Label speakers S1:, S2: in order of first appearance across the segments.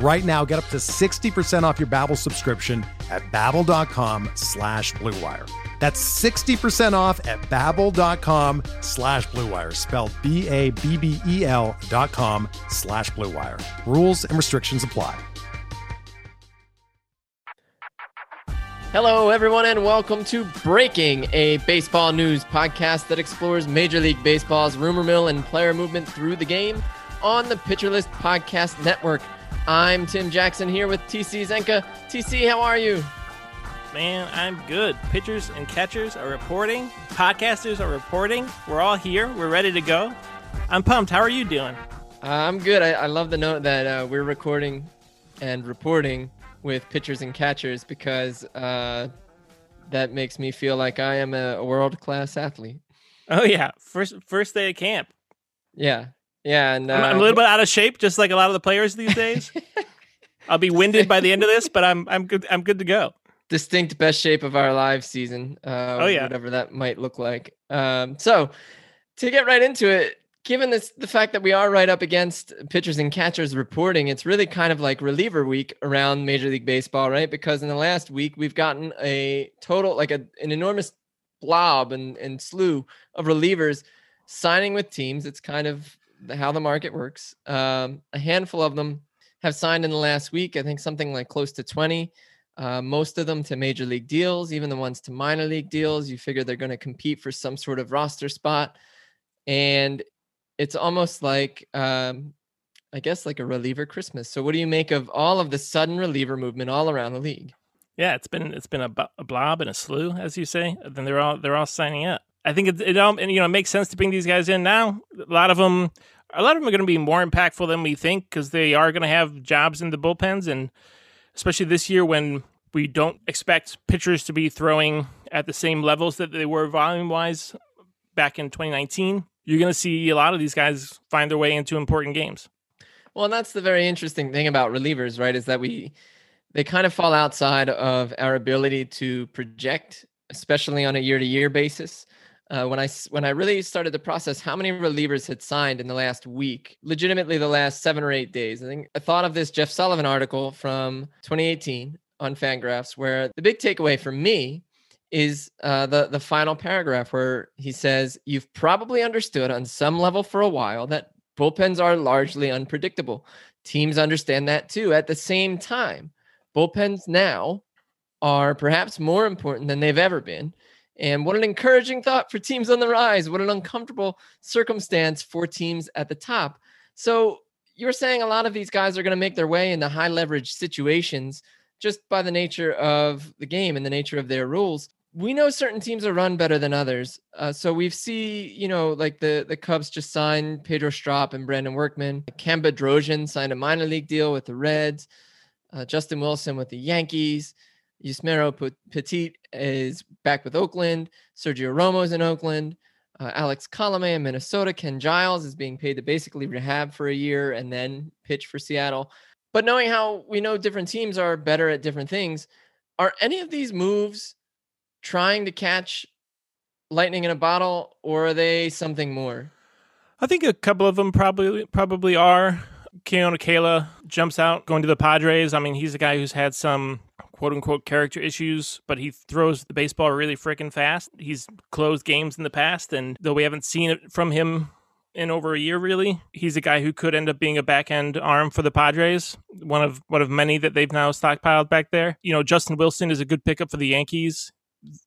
S1: Right now, get up to 60% off your Babbel subscription at babbel.com slash bluewire. That's 60% off at babbel.com slash bluewire, spelled B-A-B-B-E-L dot com slash bluewire. Rules and restrictions apply.
S2: Hello, everyone, and welcome to Breaking, a baseball news podcast that explores Major League Baseball's rumor mill and player movement through the game on the Pitcher List Podcast Network. I'm Tim Jackson here with TC Zencka. TC, how are you?
S3: Man, I'm good. Pitchers and catchers are reporting. Podcasters are reporting. We're all here. We're ready to go. I'm pumped. How are you doing?
S2: Uh, I'm good. I, I, love the note that uh, we're recording and reporting with pitchers and catchers because uh, that makes me feel like I am a, a world class athlete.
S3: Oh yeah, first first day of camp.
S2: Yeah, yeah, and uh,
S3: I'm, I'm, a little bit out of shape, just like a lot of the players these days. I'll be winded by the end of this, but I'm I'm good. I'm good to go.
S2: Distinct best shape of our live season. Uh, oh yeah, whatever that might look like. Um, so to get right into it, given this the fact that we are right up against pitchers and catchers reporting, it's really kind of like reliever week around Major League Baseball, right? Because in the last week we've gotten a total like a, an enormous blob and, and slew of relievers signing with teams. It's kind of how the market works. Um, a handful of them have signed in the last week. I think something like close to 20. Uh, most of them to major league deals, even the ones to minor league deals. You figure they're going to compete for some sort of roster spot. And it's almost like um, I guess like a reliever Christmas. So what do you make of all of the sudden reliever movement all around the league?
S3: Yeah, it's been it's been a, blob and a slew, as you say. Then they're all they're all signing up. I think it, it all and, you know it makes sense to bring these guys in now. A lot of them, a lot of them are going to be more impactful than we think because they are going to have jobs in the bullpens, and especially this year when we don't expect pitchers to be throwing at the same levels that they were volume wise back in 2019 you're going to see a lot of these guys find their way into important games.
S2: Well, and that's the very interesting thing about relievers, right? Is that we they kind of fall outside of our ability to project, especially on a year-to-year basis. Uh, when I when I really started the process, how many relievers had signed in the last week? Legitimately, the last seven or eight days. I think I thought of this Jeff Sullivan article from 2018 on Fangraphs, where the big takeaway for me is uh, the the final paragraph where he says, "You've probably understood on some level for a while that bullpens are largely unpredictable. Teams understand that too. At the same time, bullpens now are perhaps more important than they've ever been." And what an encouraging thought for teams on the rise. What an uncomfortable circumstance for teams at the top. So you're saying a lot of these guys are going to make their way into high leverage situations just by the nature of the game and the nature of their rules we know certain teams are run better than others. Uh, so we've see, you know, like the the Cubs just signed Pedro Strop and Brandon Workman. Cam Bedrosian signed a minor league deal with the Reds. Uh, Justin Wilson with the Yankees. Yusmeiro Petit is back with Oakland. Sergio Romo is in Oakland. Uh, Alex Colome in Minnesota. Ken Giles is being paid to basically rehab for a year and then pitch for Seattle. But knowing how we know different teams are better at different things, are any of these moves trying to catch lightning in a bottle, or are they something more?
S3: I think a couple of them probably probably are. Keone Kela jumps out going to the Padres. I mean, he's a guy who's had some quote unquote character issues, but he throws the baseball really freaking fast. He's closed games in the past, and though we haven't seen it from him in over a year, really, he's a guy who could end up being a back end arm for the Padres. One of one of many that they've now stockpiled back there. You know, Justin Wilson is a good pickup for the Yankees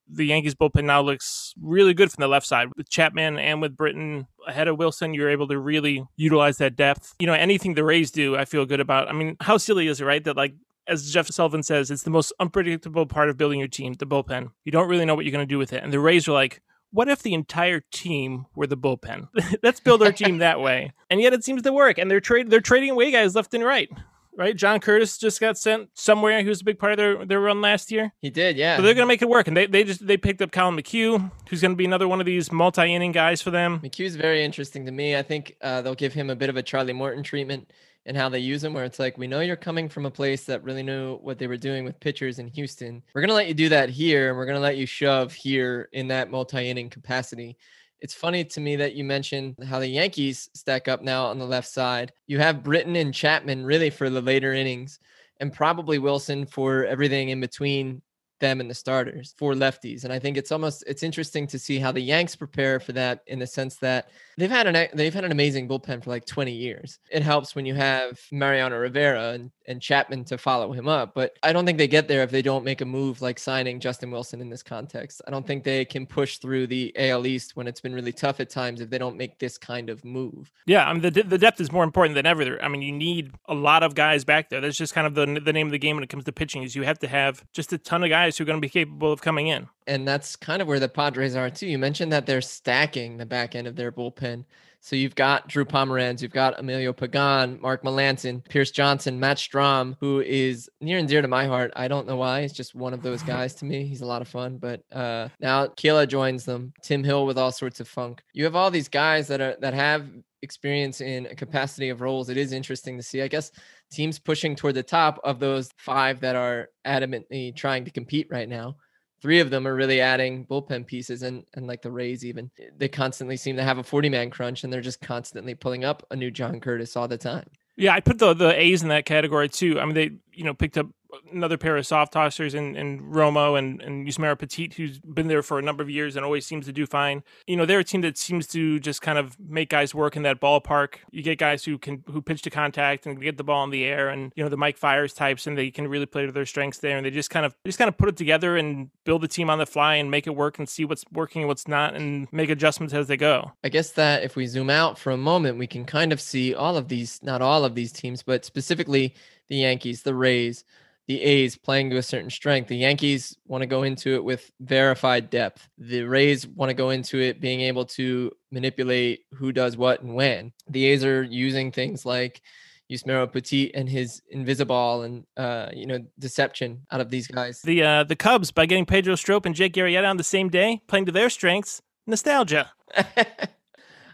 S3: the Yankees bullpen now looks really good from the left side with Chapman and with Britton ahead of Wilson. You're able to really utilize that depth. You know, anything the Rays do, I feel good about. I mean, how silly is it, right? That like as Jeff Sullivan says, it's the most unpredictable part of building your team, the bullpen. You don't really know what you're going to do with it. And the Rays are like, what if the entire team were the bullpen? Let's build our team that way. And yet it seems to work. And they're trade they're trading away guys left and right right? John Curtis just got sent somewhere. He was a big part of their, their run last year.
S2: He did, yeah.
S3: So they're going to make it work. And they, they just they picked up Collin McHugh, who's going to be another one of these multi inning guys for them.
S2: McHugh's very interesting to me. I think uh, they'll give him a bit of a Charlie Morton treatment in how they use him, where it's like, we know you're coming from a place that really knew what they were doing with pitchers in Houston. We're going to let you do that here, and we're going to let you shove here in that multi inning capacity. It's funny to me that you mentioned how the Yankees stack up now on the left side. You have Britton and Chapman really for the later innings, and probably Wilson for everything in between them and the starters for lefties. And I think it's almost it's interesting to see how the Yanks prepare for that in the sense that they've had an they've had an amazing bullpen for like 20 years. It helps when you have Mariano Rivera and, and Chapman to follow him up, but I don't think they get there if they don't make a move like signing Justin Wilson in this context. I don't think they can push through the AL East when it's been really tough at times if they don't make this kind of move.
S3: Yeah, I mean the the depth is more important than ever. I mean you need a lot of guys back there. That's just kind of the the name of the game when it comes to pitching is you have to have just a ton of guys who are going to be capable of coming in
S2: and that's kind of where the Padres are too. You mentioned that they're stacking the back end of their bullpen. So you've got Drew Pomeranz, you've got Emilio Pagan, Mark Melancon, Pierce Johnson, Matt Strahm, who is near and dear to my heart. I don't know why. He's just one of those guys to me. He's a lot of fun. But uh, now Kela joins them. Tim Hill with all sorts of funk. You have all these guys that are that have experience in a capacity of roles. It is interesting to see. I guess teams pushing toward the top of those five that are adamantly trying to compete right now three of them are really adding bullpen pieces and and like the Rays even they constantly seem to have a 40 man crunch and they're just constantly pulling up a new John Curtis all the time.
S3: Yeah, I put the the A's in that category too. I mean they you know picked up another pair of soft tossers in Romo and, and Yusmeiro Petit, who's been there for a number of years and always seems to do fine. You know, they're a team that seems to just kind of make guys work in that ballpark. You get guys who can who pitch to contact and get the ball in the air and you know the Mike Fiers types and they can really play to their strengths there and they just kind of just kind of put it together and build the team on the fly and make it work and see what's working and what's not and make adjustments as they go.
S2: I guess that if we zoom out for a moment, we can kind of see all of these, not all of these teams, but specifically the Yankees, the Rays, the A's playing to a certain strength. The Yankees want to go into it with verified depth. The Rays want to go into it being able to manipulate who does what and when. The A's are using things like Yusmeiro Petit and his invisible and uh, you know deception out of these guys.
S3: The uh, the Cubs by getting Pedro Strop and Jake Arrieta on the same day, playing to their strengths, nostalgia.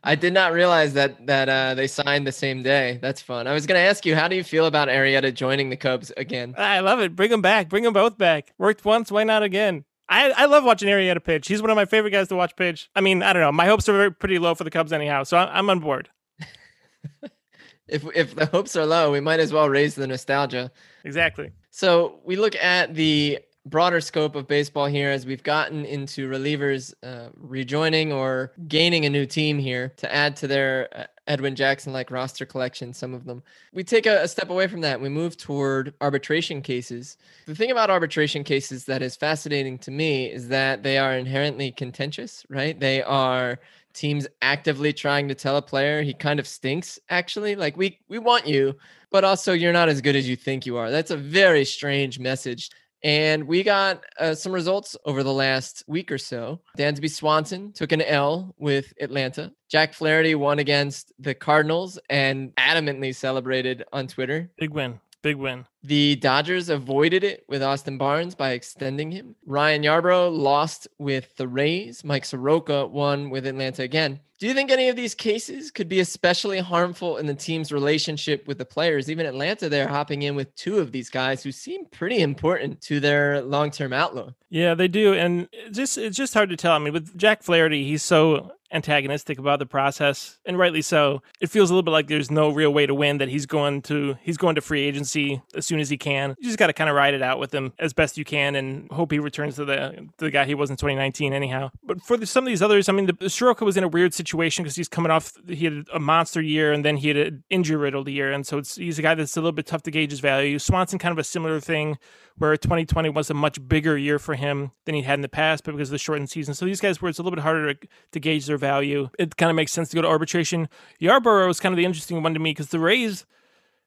S2: I did not realize that that uh, they signed the same day. That's fun. I was going to ask you, how do you feel about Arrieta joining the Cubs again?
S3: I love it. Bring them back. Bring them both back. Worked once. Why not again? I, I love watching Arrieta pitch. He's one of my favorite guys to watch pitch. I mean, I don't know. My hopes are pretty low for the Cubs anyhow, so I'm on board.
S2: if if the hopes are low, we might as well raise the nostalgia.
S3: Exactly.
S2: So we look at the broader scope of baseball here as we've gotten into relievers uh, rejoining or gaining a new team here to add to their uh, Edwin Jackson like roster collection, some of them. We take a, a, step away from that. We move toward arbitration cases. The thing about arbitration cases that is fascinating to me is that they are inherently contentious, right? They are teams actively trying to tell a player he kind of stinks actually like we we want you but also you're not as good as you think you are that's a very strange message and we got uh, some results over the last week or so. Dansby Swanson took an L with Atlanta. Jack Flaherty won against the Cardinals and adamantly celebrated on Twitter.
S3: Big win. Big win.
S2: The Dodgers avoided it with Austin Barnes by extending him. Ryan Yarbrough lost with the Rays. Mike Soroka won with Atlanta again. Do you think any of these cases could be especially harmful in the team's relationship with the players? Even Atlanta, they're hopping in with two of these guys who seem pretty important to their long-term outlook.
S3: Yeah, they do, and just it's just hard to tell. I mean, with Jack Flaherty, he's so antagonistic about the process, and rightly so. It feels a little bit like there's no real way to win. That he's going to he's going to free agency as soon as he can. You just got to kind of ride it out with him as best you can, and hope he returns to the to the guy he was in 2019 anyhow. But for the, some of these others, I mean, the, Soroka was in a weird situation because he's coming off he had a monster year and then he had an injury riddled year, and so it's he's a guy that's a little bit tough to gauge his value. Swanson kind of a similar thing where 2020 was a much bigger year for him than he had in the past, but because of the shortened season. So these guys where it's a little bit harder to, to gauge their value, it kind of makes sense to go to arbitration. Yarbrough is kind of the interesting one to me because the Rays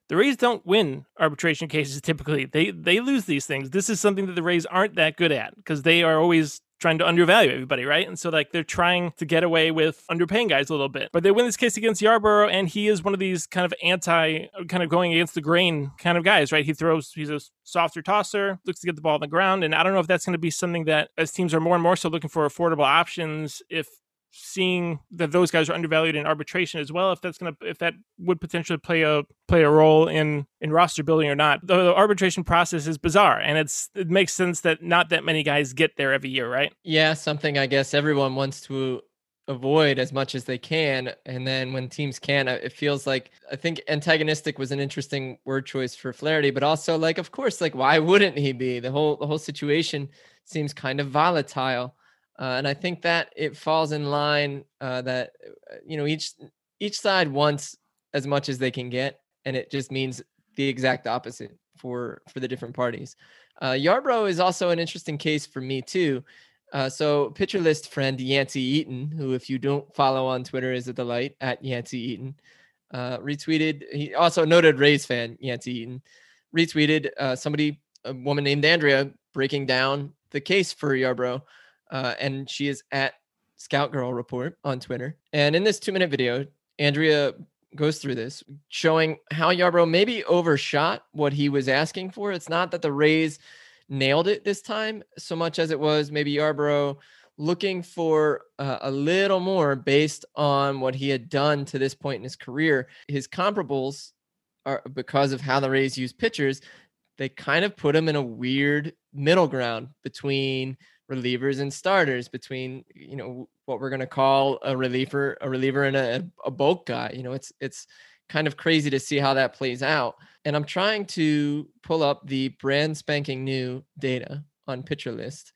S3: the Rays don't win arbitration cases typically. They they lose these things. This is something that the Rays aren't that good at because they are always trying to undervalue everybody, right? And so like they're trying to get away with underpaying guys a little bit. But they win this case against Yarbrough, and he is one of these kind of anti, kind of going against the grain kind of guys, right? He throws, he's a softer tosser, looks to get the ball on the ground, and I don't know if that's going to be something that as teams are more and more so looking for affordable options, if seeing that those guys are undervalued in arbitration as well if that's going to if that would potentially play a play a role in in roster building or not. The, the, arbitration process is bizarre and it's it makes sense that not that many guys get there every year right?
S2: Yeah something i guess everyone wants to avoid as much as they can and then when teams can uh, it feels like i think antagonistic was an interesting word choice for flaherty but also like of course like why wouldn't he be? The whole the whole situation seems kind of volatile uh, and I think that it falls in line uh, that uh, you know each each side wants as much as they can get, and it just means the exact opposite for for the different parties. Uh, Yarbrough is also an interesting case for me too. Uh, so pitcher list friend Yancey Eaton, who if you don't follow on Twitter is a delight at Yancey Eaton, uh, retweeted. He also noted Rays fan Yancey Eaton retweeted uh, somebody, a woman named Andrea, breaking down the case for Yarbrough uh, and she is at Scout Girl Report on Twitter. And in this two minute video, Andrea goes through this, showing how Yarbrough maybe overshot what he was asking for. It's not that the Rays nailed it this time so much as it was maybe Yarbrough looking for uh, a little more based on what he had done to this point in his career. His comparables are because of how the Rays use pitchers. They kind of put him in a weird middle ground between relievers and starters between you know what we're going to call a reliever a reliever and a, a bulk guy you know it's it's kind of crazy to see how that plays out. And i'm trying to pull up the brand spanking new data on pitcher list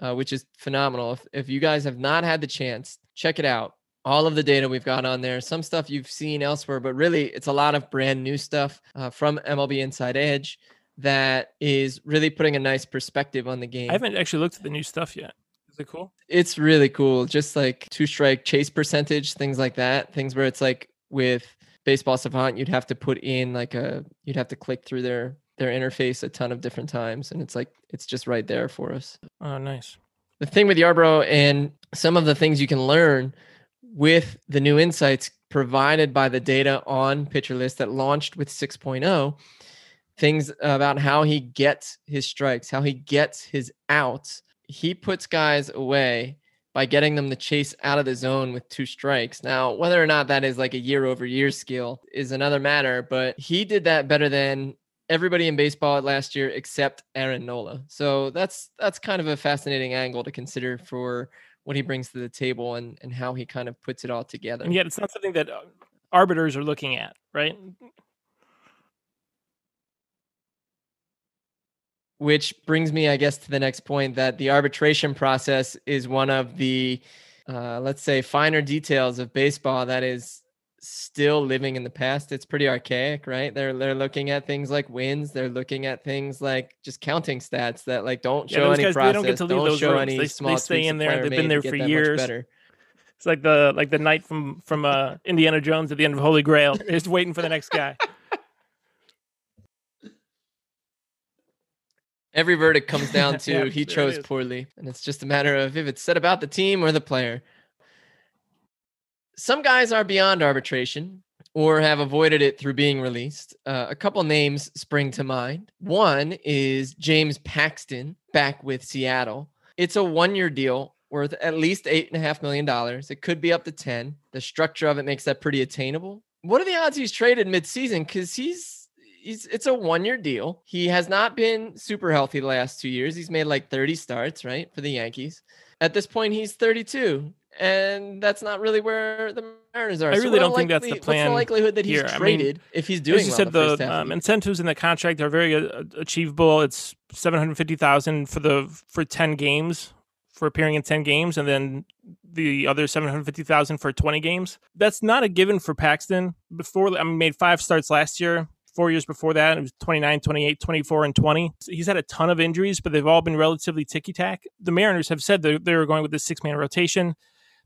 S2: uh, which is phenomenal. If, if you guys have not had the chance check it out. All of the data we've got on there some stuff you've seen elsewhere but really it's a lot of brand new stuff uh, from mlb inside edge that is really putting a nice perspective on the game.
S3: I haven't actually looked at the new stuff yet. Is it cool?
S2: It's really cool. Just like two strike chase percentage, things like that. Things where it's like with baseball savant, you'd have to put in like a you'd have to click through their their interface a ton of different times. And it's like it's just right there for us.
S3: Oh, nice.
S2: The thing with Yarbrough and some of the things you can learn with the new insights provided by the data on Pitcher List that launched with 6.0 things about how he gets his strikes, how he gets his outs. He puts guys away by getting them to chase out of the zone with two strikes. Now, whether or not that is like a year over year skill is another matter, but he did that better than everybody in baseball last year except Aaron Nola. So that's that's kind of a fascinating angle to consider for what he brings to the table and and how he kind of puts it all together.
S3: And yet it's not something that uh, arbiters are looking at, right?
S2: Which brings me, I guess, to the next point that the arbitration process is one of the, uh, let's say, finer details of baseball that is still living in the past. It's pretty archaic, right? They're they're looking at things like wins. They're looking at things like just counting stats that like don't show yeah, any guys, process. They don't get to leave don't those show rooms. any
S3: they,
S2: small.
S3: They stay in there. They've been there for years. It's like the like the knight from from uh, Indiana Jones at the end of Holy Grail, just waiting for the next guy.
S2: Every verdict comes down to yeah, he chose poorly, and it's just a matter of if it's said about the team or the player. Some guys are beyond arbitration or have avoided it through being released. Uh, a couple names spring to mind. One is James Paxton back with Seattle. It's a one year deal worth at least $8.5 million. It could be up to 10. The structure of it makes that pretty attainable. What are the odds he's traded midseason? Because he's he's it's a one year deal. He has not been super healthy the last two years. He's made like 30 starts, right, for the Yankees. At this point, he's 32. and that's not really where the Mariners are.
S3: I really
S2: so
S3: don't think that's the plan.
S2: What's the likelihood that he's
S3: here? I mean,
S2: traded if he's doing
S3: As you
S2: well
S3: said,
S2: the,
S3: the um, incentives in the contract are very uh, achievable. It's seven hundred fifty thousand for the for ten games for appearing in ten games, and then the other seven hundred fifty thousand for twenty games. That's not a given for Paxton. Before I mean, made five starts last year. Four years before that, it was 29, 28, 24, and 20. He's had a ton of injuries, but they've all been relatively ticky tack. The Mariners have said they're, they're going with this six man rotation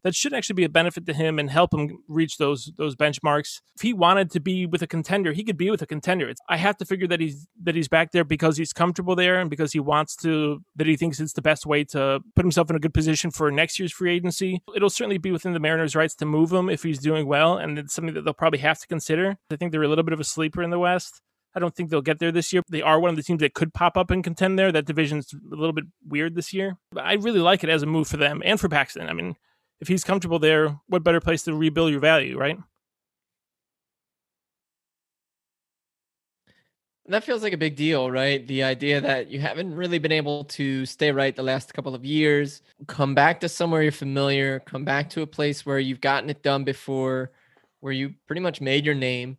S3: that should actually be a benefit to him and help him reach those those benchmarks. If he wanted to be with a contender, he could be with a contender. It's, I have to figure that he's that he's back there because he's comfortable there and because he wants to that he thinks it's the best way to put himself in a good position for next year's free agency. It'll certainly be within the Mariners' rights to move him if he's doing well, and it's something that they'll probably have to consider. I think they're a little bit of a sleeper in the West. I don't think they'll get there this year. They are one of the teams that could pop up and contend there. That division's a little bit weird this year. I really like it as a move for them and for Paxton. I mean, if he's comfortable there, what better place to rebuild your value, right?
S2: That feels like a big deal, right? The idea that you haven't really been able to stay right the last couple of years, come back to somewhere you're familiar, come back to a place where you've gotten it done before, where you pretty much made your name,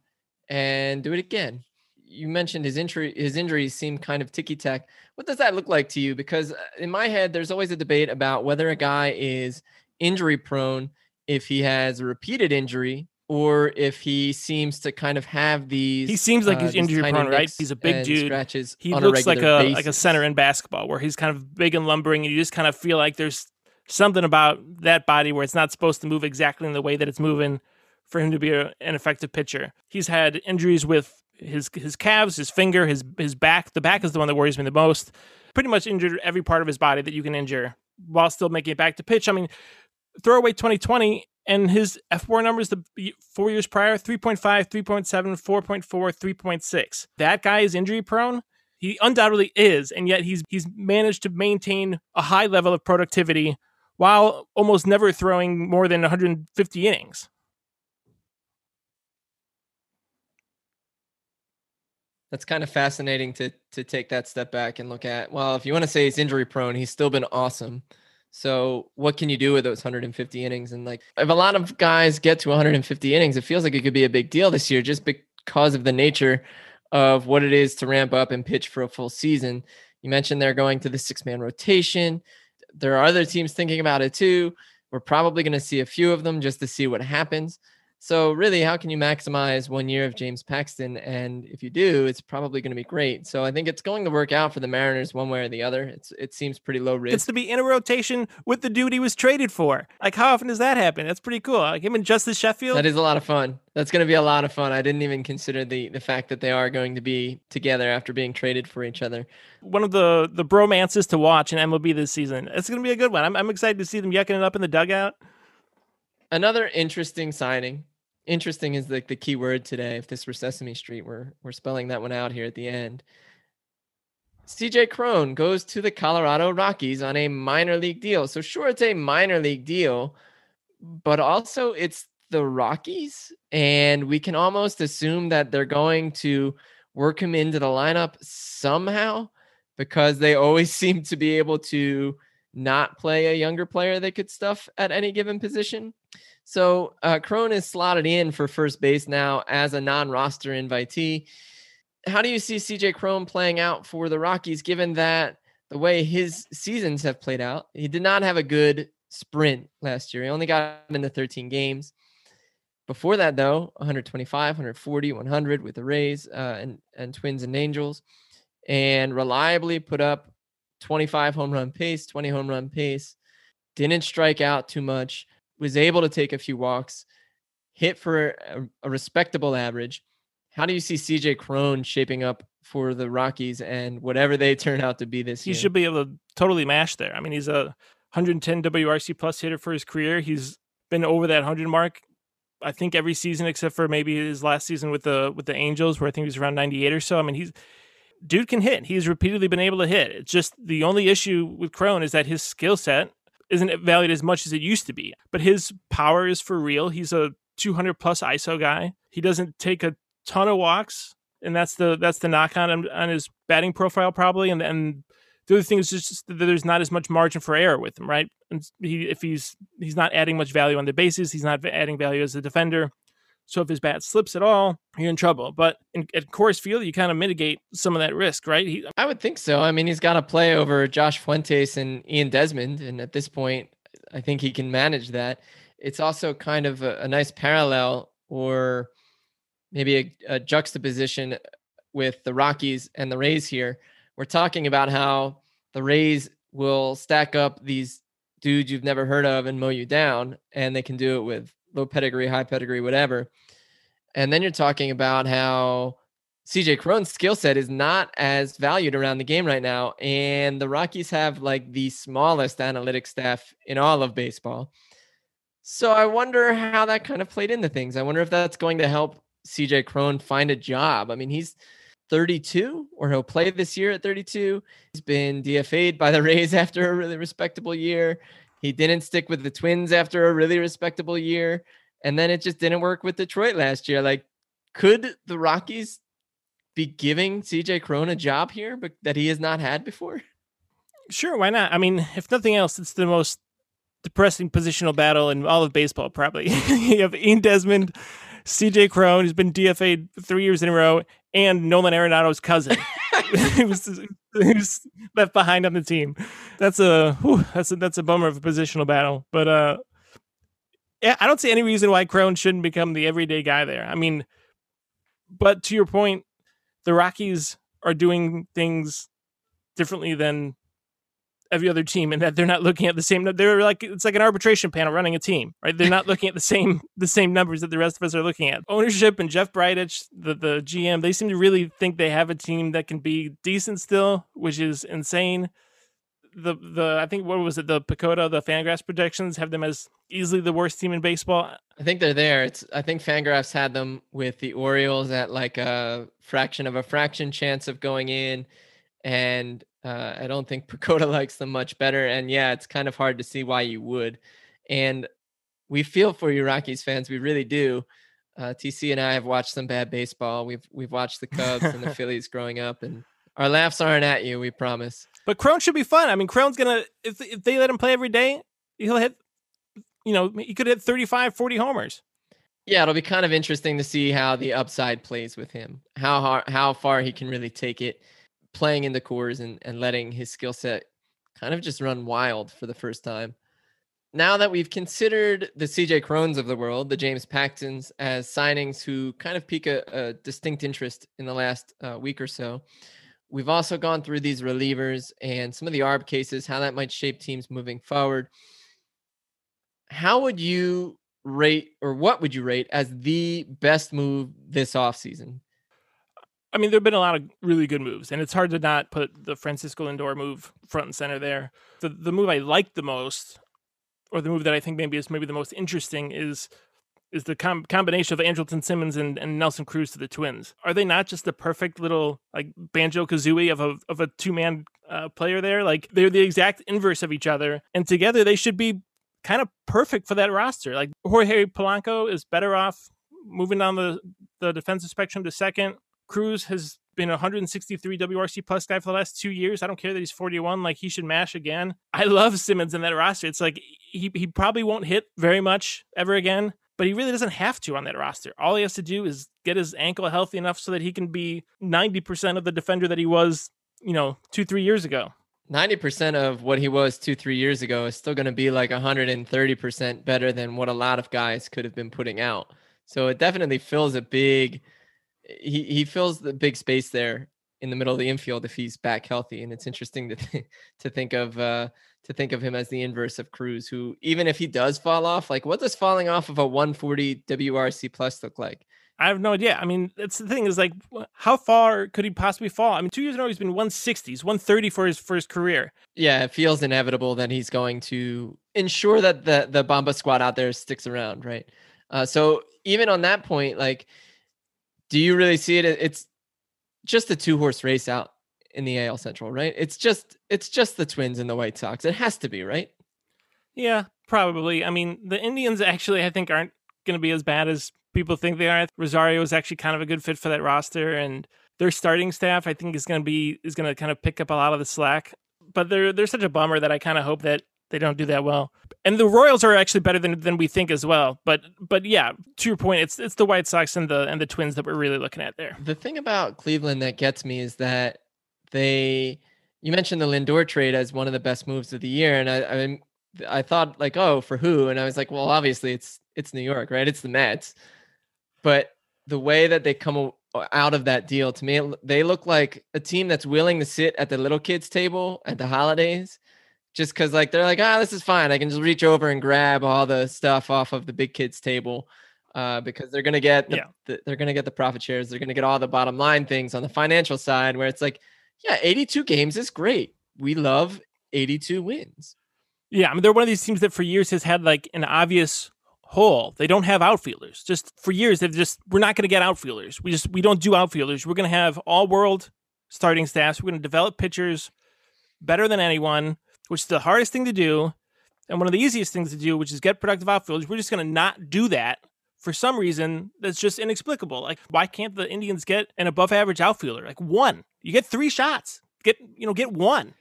S2: and do it again. You mentioned his injury. His injuries seem kind of ticky tack. What does that look like to you? Because uh, in my head, there's always a debate about whether a guy is injury prone if he has a repeated injury or if he seems to kind of have these.
S3: He seems like
S2: uh,
S3: he's injury prone, right? He's a big dude.
S2: Scratches
S3: He
S2: on a
S3: looks like a like a center in basketball, where he's kind of big and lumbering, and you just kind of feel like there's something about that body where it's not supposed to move exactly in the way that it's moving for him to be a, an effective pitcher. He's had injuries with his his calves, his finger, his his back. The back is the one that worries me the most. Pretty much injured every part of his body that you can injure while still making it back to pitch. I mean, throw away 2020 and his F4 numbers the four years prior 3.5, 3.7, 4.4, 3.6. That guy is injury prone. He undoubtedly is, and yet he's he's managed to maintain a high level of productivity while almost never throwing more than 150 innings.
S2: That's kind of fascinating to to take that step back and look at. Well, if you want to say he's injury prone, he's still been awesome. So what can you do with those 150 innings? And like, if a lot of guys get to 150 innings, it feels like it could be a big deal this year, just because of the nature of what it is to ramp up and pitch for a full season. You mentioned they're going to the six man rotation. There are other teams thinking about it too. We're probably going to see a few of them just to see what happens. So really, how can you maximize one year of James Paxton? And if you do, it's probably going to be great. So I think it's going to work out for the Mariners one way or the other. It's it seems pretty low risk.
S3: Gets to be in a rotation with the dude he was traded for. Like, how often does that happen? That's pretty cool. Like him and Justus Sheffield.
S2: That is a lot of fun. That's going to be a lot of fun. I didn't even consider the the fact that they are going to be together after being traded for each other.
S3: one of the the bromances to watch in MLB this season. It's going to be a good one. I'm I'm excited to see them yucking it up in the dugout.
S2: Another interesting signing. Interesting is like the key word today. If this were Sesame Street, we're we're spelling that one out here at the end. CJ Cron goes to the Colorado Rockies on a minor league deal. So sure, it's a minor league deal, but also it's the Rockies, and we can almost assume that they're going to work him into the lineup somehow because they always seem to be able to not play a younger player they could stuff at any given position. So uh, Cron is slotted in for first base now as a non-roster invitee. How do you see CJ Cron playing out for the Rockies, given that the way his seasons have played out, he did not have a good sprint last year. He only got him into 13 games. Before that, though, 125, 140, 100 with the Rays uh, and and Twins and Angels, and reliably put up 25 home run pace, 20 home run pace. Didn't strike out too much. Was able to take a few walks, hit for a, a respectable average. How do you see CJ Cron shaping up for the Rockies and whatever they turn out to be this
S3: He
S2: year?
S3: He should be able to totally mash there. I mean, he's a 110 WRC plus hitter for his career. He's been over that 100 mark. I think every season except for maybe his last season with the with the Angels, where I think he was around 98 or so. I mean, he's dude can hit. He's repeatedly been able to hit. It's just the only issue with Cron is that his skill set isn't valued as much as it used to be. But his power is for real. He's a 200 plus ISO guy. He doesn't take a ton of walks, and that's the that's the knock on him on his batting profile probably. And and the other thing is just that there's not as much margin for error with him, right? And he, if he's he's not adding much value on the bases, he's not adding value as a defender. So if his bat slips at all, you're in trouble. But in, at Coors Field, you kind of mitigate some of that risk, right? He,
S2: I would think so. I mean, he's got to play over Josh Fuentes and Ian Desmond, and at this point, I think he can manage that. It's also kind of a, a nice parallel or maybe a, a juxtaposition with the Rockies and the Rays here. We're talking about how the Rays will stack up these dudes you've never heard of and mow you down, and they can do it with low pedigree, high pedigree, whatever. And then you're talking about how CJ Cron's skill set is not as valued around the game right now. And the Rockies have like the smallest analytics staff in all of baseball. So I wonder how that kind of played into things. I wonder if that's going to help CJ Cron find a job. I mean, he's 32 or he'll play this year at 32. He's been DFA'd by the Rays after a really respectable year. He didn't stick with the Twins after a really respectable year. And then it just didn't work with Detroit last year. Like, could the Rockies be giving CJ Cron a job here, but that he has not had before?
S3: Sure, why not? I mean, if nothing else, it's the most depressing positional battle in all of baseball, probably. you have Ian Desmond, CJ Cron, who's been DFA'd three years in a row, and Nolan Arenado's cousin, who's, who's left behind on the team. That's a whew, that's a that's a bummer of a positional battle. But uh, I don't see any reason why Cron shouldn't become the everyday guy there. I mean, but to your point, the Rockies are doing things differently than every other team and that they're not looking at the same they're like it's like an arbitration panel running a team right? They're not looking at the same the same numbers that the rest of us are looking at. Ownership and jeff bridich the, the gm they seem to really think they have a team that can be decent still which is insane. The the i think what was it? The PECOTA the fangraphs projections have them as easily the worst team in baseball.
S2: I think they're there. It's i think fangraphs had them with the orioles at like a fraction of a fraction chance of going in. And uh, I don't think PECOTA likes them much better. And yeah, it's kind of hard to see why you would. And we feel for you, Rockies fans. We really do. Uh, TC and I have watched some bad baseball. We've we've watched the Cubs and the Phillies growing up, and our laughs aren't at you. We promise.
S3: But Cron should be fun. I mean, Cron's gonna if if they let him play every day, he'll hit. You know, he could hit 35, 40 homers.
S2: Yeah, it'll be kind of interesting to see how the upside plays with him. How hard, how far he can really take it playing in the Coors and, and letting his skill set kind of just run wild for the first time. Now that we've considered the CJ Crons of the world, the James Paxtons, as signings who kind of pique a, a distinct interest in the last uh, week or so, we've also gone through these relievers and some of the ARB cases, how that might shape teams moving forward. How would you rate, or what would you rate as the best move this offseason?
S3: I mean, there have been a lot of really good moves, and it's hard to not put the Francisco Lindor move front and center there. The the move I like the most, or the move that I think maybe is maybe the most interesting, is is the com- combination of Andrelton Simmons and, and Nelson Cruz to the Twins. Are they not just the perfect little like banjo kazooie of a of a two man uh, player there? Like they're the exact inverse of each other, and together they should be kind of perfect for that roster. Like Jorge Polanco is better off moving down the the defensive spectrum to second. Cruz has been a 163 WRC plus guy for the last two years. I don't care that he's 41. Like he should mash again. I love Simmons in that roster. It's like he, he probably won't hit very much ever again, but he really doesn't have to on that roster. All he has to do is get his ankle healthy enough so that he can be 90% of the defender that he was, you know, two, three years ago.
S2: 90% of what he was two, three years ago is still going to be like 130% better than what a lot of guys could have been putting out. So it definitely fills a big he he fills the big space there in the middle of the infield if he's back healthy. And it's interesting to th- to think of uh, to think of him as the inverse of Cruz, who even if he does fall off, like what does falling off of a 140 WRC plus look like?
S3: I have no idea. I mean, that's the thing is like, how far could he possibly fall? I mean, two years in a row, he's been 160s, 130 for his first career.
S2: Yeah, it feels inevitable that he's going to ensure that the the Bomba squad out there sticks around, right? Uh, so even on that point, like do you really see it? It's just a two horse race out in the AL Central, right? It's just it's just the Twins and the White Sox. It has to be, right?
S3: Yeah, probably. I mean, the Indians actually I think aren't going to be as bad as people think they are. Rosario is actually kind of a good fit for that roster and their starting staff I think is going to be is going to kind of pick up a lot of the slack. but they're they're such a bummer that I kind of hope that they don't do that well. And the Royals are actually better than than we think as well. But but yeah, to your point, it's it's the White Sox and the and the Twins that we're really looking at there.
S2: The thing about Cleveland that gets me is that they you mentioned the Lindor trade as one of the best moves of the year, and I I, I thought like oh for who, and I was like well obviously it's it's New York right, it's the Mets, but the way that they come out of that deal to me they look like a team that's willing to sit at the little kids table at the holidays just because like they're like ah this is fine i can just reach over and grab all the stuff off of the big kids table uh, because they're gonna get the,
S3: Yeah.
S2: the, they're gonna get the profit shares they're gonna get all the bottom line things on the financial side where it's like yeah 82 games is great we love 82 wins
S3: Yeah, I mean they're one of these teams that for years has had like an obvious hole. They don't have outfielders. Just for years they've just we're not going to get outfielders. We just we don't do outfielders. We're going to have all world starting staffs. We're going to develop pitchers better than anyone, which is the hardest thing to do and one of the easiest things to do, which is get productive outfielders. We're just going to not do that for some reason that's just inexplicable. Like why can't the Indians get an above average outfielder? Like one. You get 3 shots. Get, you know, get one.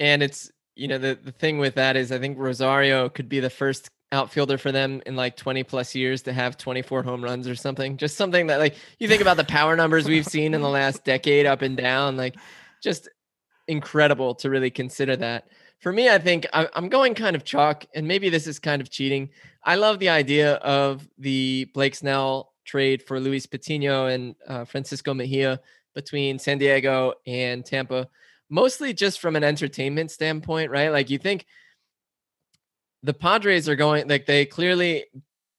S2: and it's you know the the thing with that is I think Rosario could be the first outfielder for them in like 20 plus years to have 24 home runs or something. Just something that like you think about the power numbers we've seen in the last decade up and down, like just incredible to really consider that. For me, I think I'm going kind of chalk, and maybe this is kind of cheating. I love the idea of the Blake Snell trade for Luis Patino and uh, Francisco Mejia between San Diego and Tampa mostly just from an entertainment standpoint, right? Like you think the Padres are going like they clearly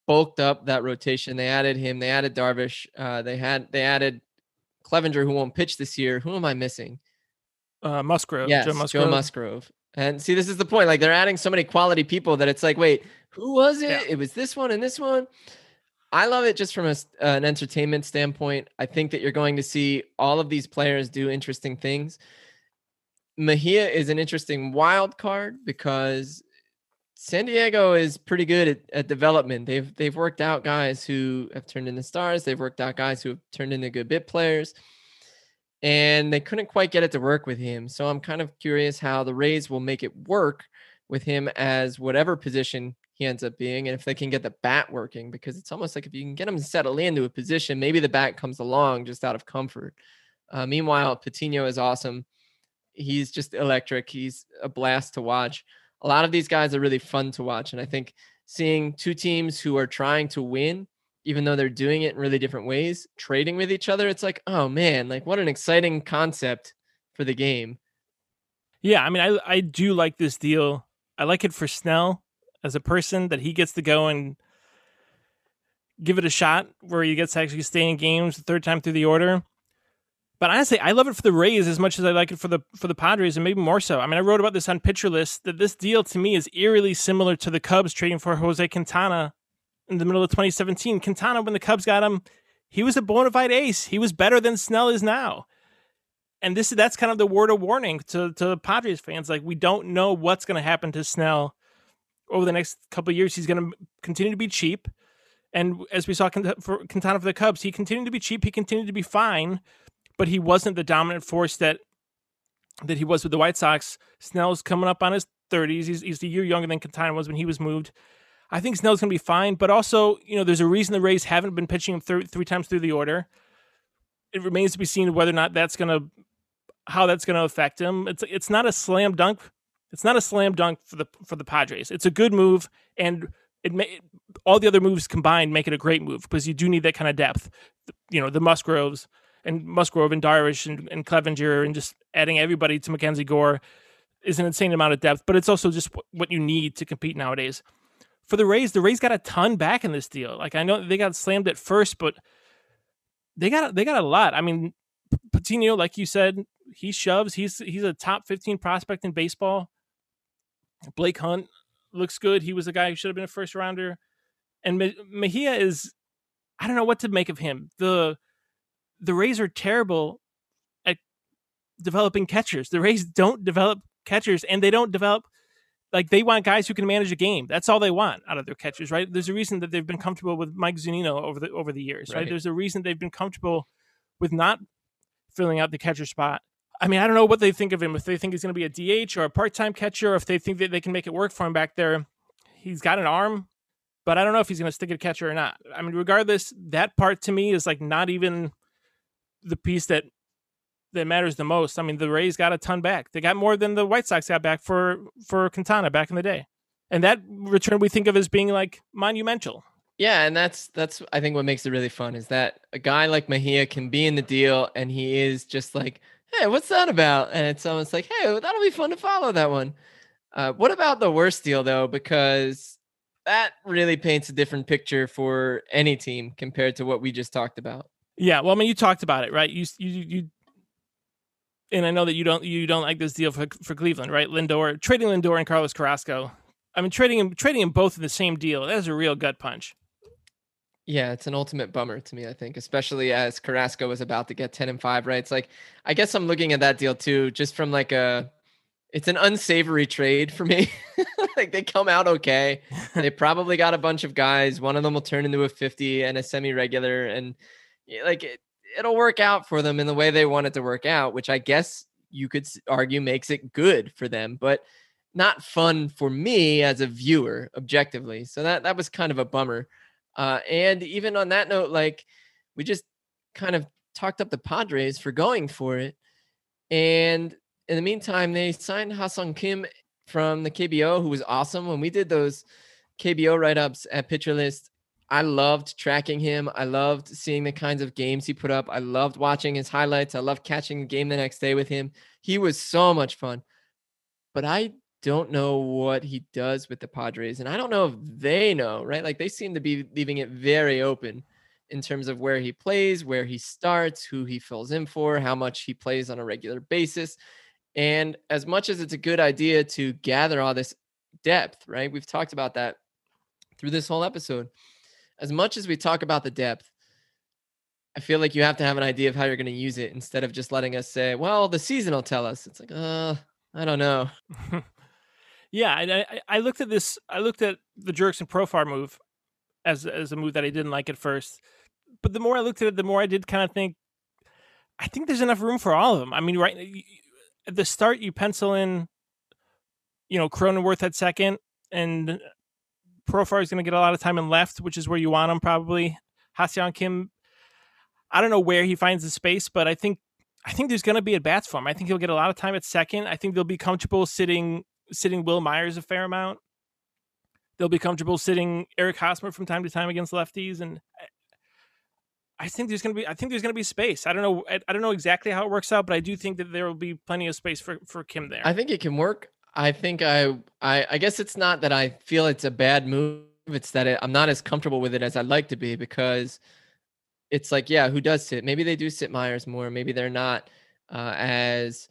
S2: bulked up that rotation. They added him, they added Darvish, uh, they had they added Clevinger who won't pitch this year. Who am I missing?
S3: Uh Musgrove,
S2: yes,
S3: Joe Musgrove.
S2: Joe Musgrove. And see, this is the point. Like they're adding so many quality people that it's like, wait, who was it?
S3: Yeah.
S2: It was this one and this one. I love it just from a, s- uh, an entertainment standpoint. I think that you're going to see all of these players do interesting things. Mejia is an interesting wild card because San Diego is pretty good at, at development. They've they've worked out guys who have turned into stars. They've worked out guys who have turned into good bit players and they couldn't quite get it to work with him. So I'm kind of curious how the Rays will make it work with him as whatever position he ends up being, and if they can get the bat working, because it's almost like if you can get him to settle into a position, maybe the bat comes along just out of comfort. Uh, meanwhile, Patino is awesome. He's just electric. He's a blast to watch. A lot of these guys are really fun to watch, and I think seeing two teams who are trying to win even though they're doing it in really different ways, trading with each other, it's like, oh man, like what an exciting concept for the game.
S3: Yeah, I mean, I I do like this deal. I like it for Snell as a person that he gets to go and give it a shot where he gets to actually stay in games the third time through the order. But honestly, I love it for the Rays as much as I like it for the for the Padres, and maybe more so. I mean, I wrote about this on Pitcher List that this deal to me is eerily similar to the Cubs trading for Jose Quintana in the middle of 2017. Quintana, when the Cubs got him, he was a bona fide ace. He was better than Snell is now. And this that's kind of the word of warning to to Padres fans. Like we don't know what's going to happen to Snell over the next couple of years. He's going to continue to be cheap, and as we saw for Quintana for the Cubs, he continued to be cheap. He continued to be fine, but he wasn't the dominant force that that he was with the White Sox. Snell's coming up on his thirties. He's he's a year younger than Quintana was when he was moved. I think Snell's going to be fine, but also, you know, there's a reason the Rays haven't been pitching him thir- three times through the order. It remains to be seen whether or not that's going to how that's going to affect him. It's it's not a slam dunk. It's not a slam dunk for the for the Padres. It's a good move, and it may all the other moves combined make it a great move because you do need that kind of depth. You know, the Musgroves and Musgrove and Darvish and, and Clevinger and just adding everybody to Mackenzie Gore is an insane amount of depth, but it's also just what you need to compete nowadays. For the Rays, the Rays got a ton back in this deal. Like I know they got slammed at first, but they got they got a lot. I mean, Patino, like you said, he shoves. He's he's a top fifteen prospect in baseball. Blake Hunt looks good. He was a guy who should have been a first rounder. And Me- Mejia is, I don't know what to make of him. the The Rays are terrible at developing catchers. The Rays don't develop catchers, and they don't develop like they want guys who can manage a game. That's all they want out of their catchers, right? There's a reason that they've been comfortable with Mike Zunino over the over the years, right?
S2: Right.
S3: There's a reason they've been comfortable with not filling out the catcher spot. I mean, I don't know what they think of him. If they think he's going to be a DH or a part-time catcher, or if they think that they can make it work for him back there. He's got an arm, but I don't know if he's going to stick at catcher or not. I mean, regardless, that part to me is like not even the piece that that matters the most. I mean, the Rays got a ton back. They got more than the White Sox got back for for Quintana back in the day, and that return we think of as being like monumental.
S2: Yeah, and that's that's I think what makes it really fun is that a guy like Mejia can be in the deal, and he is just like, hey, what's that about? And it's almost like, hey, that'll be fun to follow that one. Uh, what about the worst deal though? Because that really paints a different picture for any team compared to what we just talked about.
S3: Yeah, well, I mean, you talked about it, right? You you you, and I know that you don't you don't like this deal for for Cleveland, right? Lindor trading Lindor and Carlos Carrasco. I mean, trading him trading them both in the same deal. That is a real gut punch.
S2: Yeah, it's an ultimate bummer to me, I think, especially as Carrasco was about to get 10 and 5, right? It's like I guess I'm looking at that deal too, just from like a it's an unsavory trade for me. like they come out okay. they probably got a bunch of guys. One of them will turn into a 50 and a semi-regular and like it, it'll work out for them in the way they want it to work out, which I guess you could argue makes it good for them, but not fun for me as a viewer objectively. So that that was kind of a bummer. Uh, and even on that note, like we just kind of talked up the Padres for going for it. And in the meantime, they signed Ha-Seong Kim from the KBO, who was awesome. When we did those KBO write ups at Pitcher List, I loved tracking him. I loved seeing the kinds of games he put up. I loved watching his highlights. I loved catching the game the next day with him. He was so much fun. But I don't know what he does with the Padres. And I don't know if they know, right? Like they seem to be leaving it very open in terms of where he plays, where he starts, who he fills in for, how much he plays on a regular basis. And as much as it's a good idea to gather all this depth, right? We've talked about that through this whole episode. As much as we talk about the depth, I feel like you have to have an idea of how you're going to use it instead of just letting us say, well, the season will tell us. It's like, uh, I don't know.
S3: Yeah, I, I looked at this. I looked at the Jurickson Profar move as as a move that I didn't like at first, but the more I looked at it, the more I did kind of think. I think there's enough room for all of them. I mean, right at the start, you pencil in, you know, Cronenworth at second, and Profar is going to get a lot of time in left, which is where you want him probably. Ha-Seong Kim, I don't know where he finds the space, but I think I think there's going to be at bats for him. I think he'll get a lot of time at second. I think they'll be comfortable sitting sitting Wil Myers a fair amount. They'll be comfortable sitting Eric Hosmer from time to time against lefties, and I think there's going to be I think there's going to be space. I don't know I, I, don't know exactly how it works out, but I do think that there will be plenty of space for for Kim there.
S2: I think it can work. I think I I, I guess it's not that I feel it's a bad move. It's that it, I'm not as comfortable with it as I'd like to be because it's like yeah, who does sit? Maybe they do sit Myers more. Maybe they're not uh, as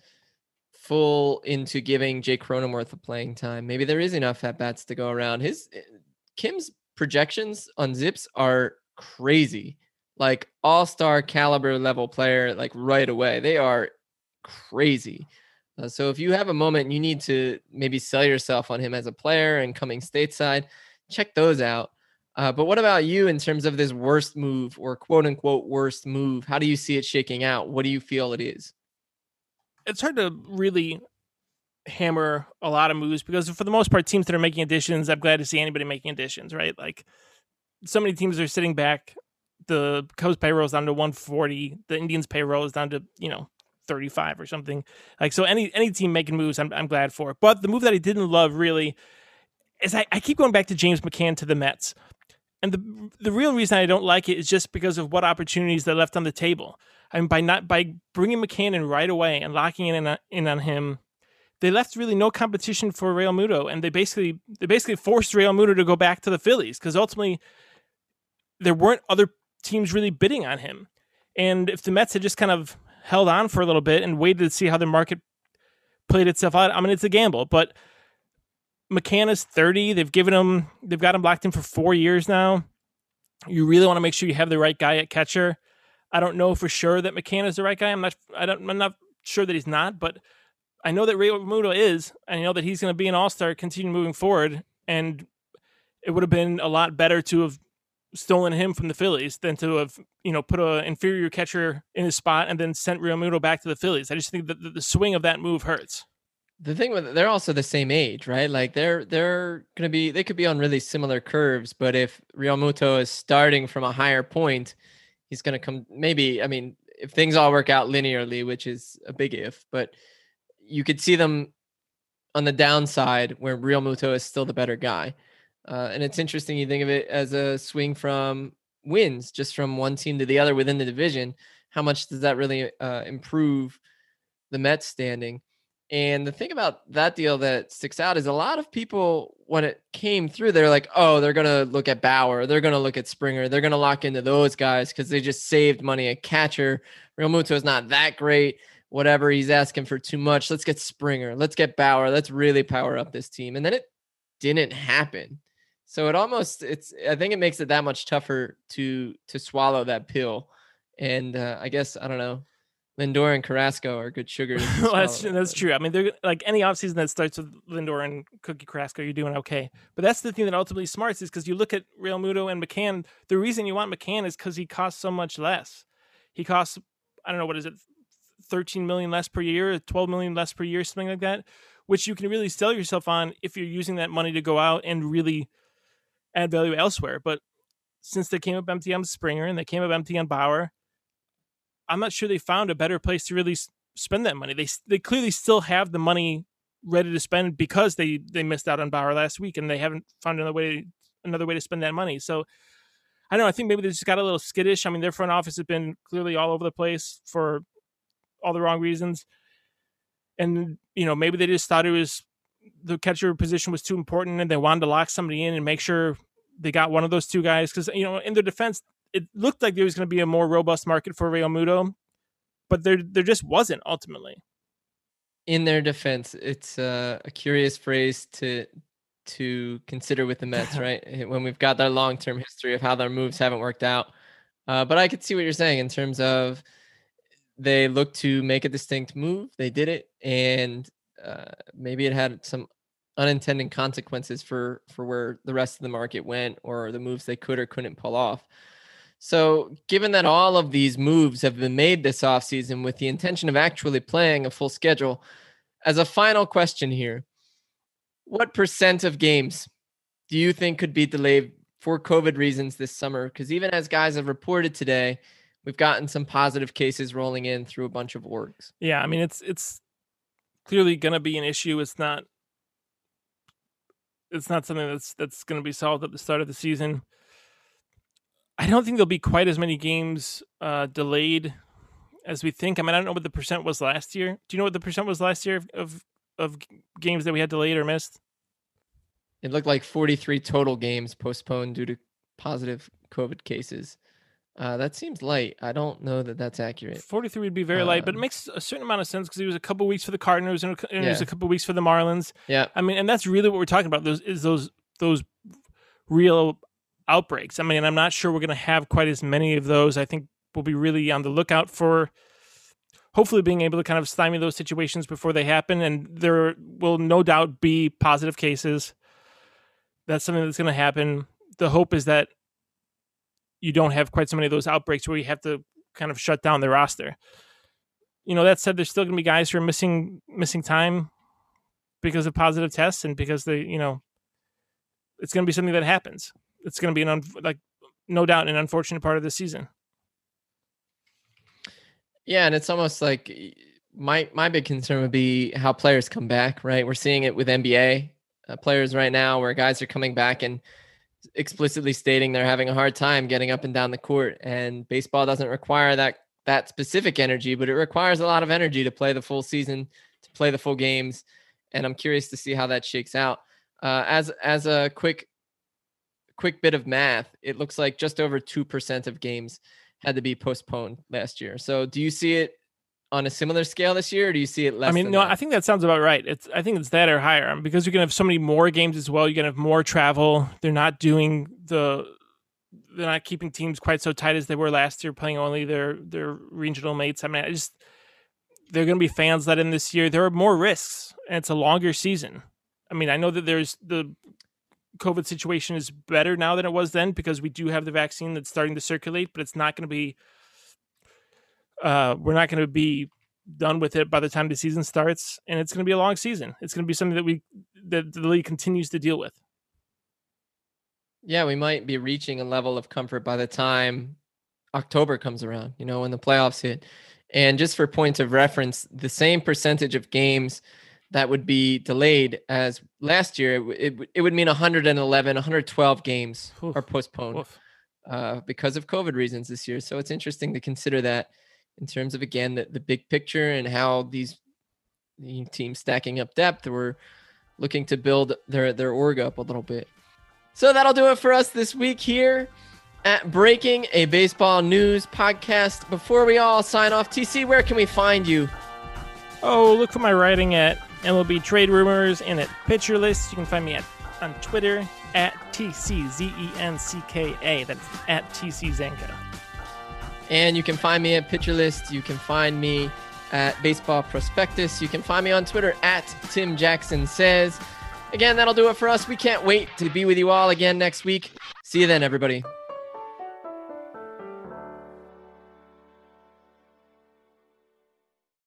S2: full into giving Jake Cronenworth a playing time. Maybe there is enough at bats to go around. His eh, Kim's projections on Zips are crazy, like all star caliber level player, like right away. They are crazy. Uh, so if you have a moment you need to maybe sell yourself on him as a player and coming stateside, check those out. Uh, but what about you in terms of this worst move or quote unquote worst move? How do you see it shaking out? What do you feel it is?
S3: it's hard to really hammer a lot of moves because for the most part, teams that are making additions, I'm glad to see anybody making additions, right? Like so many teams are sitting back. The Cubs payroll is down to 140. The Indians payroll is down to, you know, 35 or something. Like so any any team making moves, I'm I'm glad for. But the move that I didn't love really is I, I keep going back to James McCann to the Mets. And the the real reason I don't like it is just because of what opportunities they left on the table. I mean, by not by bringing McCann in right away and locking in on, in on him, they left really no competition for Realmuto, and they basically they basically forced Realmuto to go back to the Phillies because ultimately there weren't other teams really bidding on him. And if the Mets had just kind of held on for a little bit and waited to see how the market played itself out, I mean, it's a gamble, but McCann is 30. They've given him, they've got him locked in for four years now. You really want to make sure you have the right guy at catcher. I don't know for sure that McCann is the right guy. I'm not. I don't. I'm not sure that he's not, but I know that Realmuto is. And I know that he's going to be an All Star, continue moving forward. And it would have been a lot better to have stolen him from the Phillies than to have you know put an inferior catcher in his spot and then sent Realmuto back to the Phillies. I just think that the swing of that move hurts.
S2: The thing with they're also the same age, right? Like they're they're gonna be they could be on really similar curves, but if Realmuto is starting from a higher point, he's gonna come maybe. I mean, if things all work out linearly, which is a big if, but you could see them on the downside where Realmuto is still the better guy. Uh, and it's interesting you think of it as a swing from wins, just from one team to the other within the division. How much does that really uh, improve the Mets standing? And the thing about that deal that sticks out is a lot of people, when it came through, they're like, oh, they're going to look at Bauer. They're going to look at Springer. They're going to lock into those guys because they just saved money at catcher. Realmuto is not that great. Whatever. He's asking for too much. Let's get Springer. Let's get Bauer. Let's really power up this team. And then it didn't happen. So it almost, it's, I think it makes it that much tougher to, to swallow that pill. And uh, I guess, I don't know Lindor and Carrasco are good sugars.
S3: well, that's that's true. I mean, they're like any offseason that starts with Lindor and Cookie Carrasco, you're doing okay. But that's the thing that ultimately smarts is because you look at Real Realmuto and McCann. The reason you want McCann is because he costs so much less. He costs I don't know what is it, 13 million less per year, 12 million less per year, something like that, which you can really sell yourself on if you're using that money to go out and really add value elsewhere. But since they came up empty on Springer and they came up empty on Bauer I'm not sure they found a better place to really spend that money. They they clearly still have the money ready to spend because they they missed out on Bauer last week and they haven't found another way another way to spend that money. So I don't know. I think maybe they just got a little skittish. I mean, their front office has been clearly all over the place for all the wrong reasons, and you know maybe they just thought it was the catcher position was too important and they wanted to lock somebody in and make sure they got one of those two guys because you know in their defense it looked like there was going to be a more robust market for Realmuto, but there there just wasn't ultimately.
S2: In their defense, it's uh, a curious phrase to to consider with the Mets, right? When we've got that long term history of how their moves haven't worked out. Uh, but I could see what you're saying in terms of they looked to make a distinct move. They did it, and uh, maybe it had some unintended consequences for for where the rest of the market went or the moves they could or couldn't pull off. So, given that all of these moves have been made this offseason with the intention of actually playing a full schedule, as a final question here, what percent of games do you think could be delayed for COVID reasons this summer? Because even as guys have reported today, we've gotten some positive cases rolling in through a bunch of orgs.
S3: Yeah, I mean it's it's clearly going to be an issue. It's not it's not something that's that's going to be solved at the start of the season. I don't think there'll be quite as many games uh, delayed as we think. I mean, I don't know what the percent was last year. Do you know what the percent was last year of of games that we had delayed or missed?
S2: It looked like 43 total games postponed due to positive COVID cases. Uh, that seems light. I don't know that that's accurate.
S3: 43 would be very um, light, but it um, makes a certain amount of sense because it was a couple weeks for the Cardinals and, and yeah. it was a couple weeks for the Marlins.
S2: Yeah.
S3: I mean, and that's really what we're talking about. Those is those those real outbreaks. I mean, I'm not sure we're going to have quite as many of those. I think we'll be really on the lookout for hopefully being able to kind of stymie those situations before they happen. And there will no doubt be positive cases. That's something that's going to happen. The hope is that you don't have quite so many of those outbreaks where you have to kind of shut down the roster. You know, that said, there's still going to be guys who are missing missing time because of positive tests and because they, you know, it's going to be something that happens it's going to be an un- like no doubt an unfortunate part of the season.
S2: Yeah, and it's almost like my my big concern would be how players come back. Right, we're seeing it with NBA uh, players right now, where guys are coming back and explicitly stating they're having a hard time getting up and down the court. And baseball doesn't require that that specific energy, but it requires a lot of energy to play the full season, to play the full games. And I'm curious to see how that shakes out. Uh, as as a quick quick bit of math, it looks like just over 2% of games had to be postponed last year. So do you see it on a similar scale this year, or do you see it less?
S3: I mean, no,
S2: that?
S3: I think that sounds about right. It's I think it's that or higher um, because you're gonna have so many more games as well. You're gonna have more travel. They're not doing the they're not keeping teams quite so tight as they were last year, playing only their their regional mates. I mean, I just they're gonna be fans let in this year. There are more risks, and it's a longer season. I mean, I know that there's the COVID situation is better now than it was then because we do have the vaccine that's starting to circulate, but it's not going to be. Uh, we're not going to be done with it by the time the season starts, and it's going to be a long season. It's going to be something that we that the league continues to deal with.
S2: Yeah, we might be reaching a level of comfort by the time October comes around. You know, when the playoffs hit, and just for points of reference, the same percentage of games that would be delayed as last year, it, it, it would mean 111, 112 games Oof. are postponed uh, because of COVID reasons this year. So it's interesting to consider that in terms of, again, the, the big picture and how these teams stacking up depth were looking to build their, their org up a little bit. So that'll do it for us this week here at Breaking, a baseball news podcast. Before we all sign off, TC, where can we find you?
S3: Oh, look for my writing at MLB Trade Rumors and at Pitcher List. You can find me at on Twitter at TCZENCKA. That's at TCZencka.
S2: And you can find me at Pitcher List. You can find me at Baseball Prospectus. You can find me on Twitter at Tim Jackson Says. Again, that'll do it for us. We can't wait to be with you all again next week. See you then, everybody.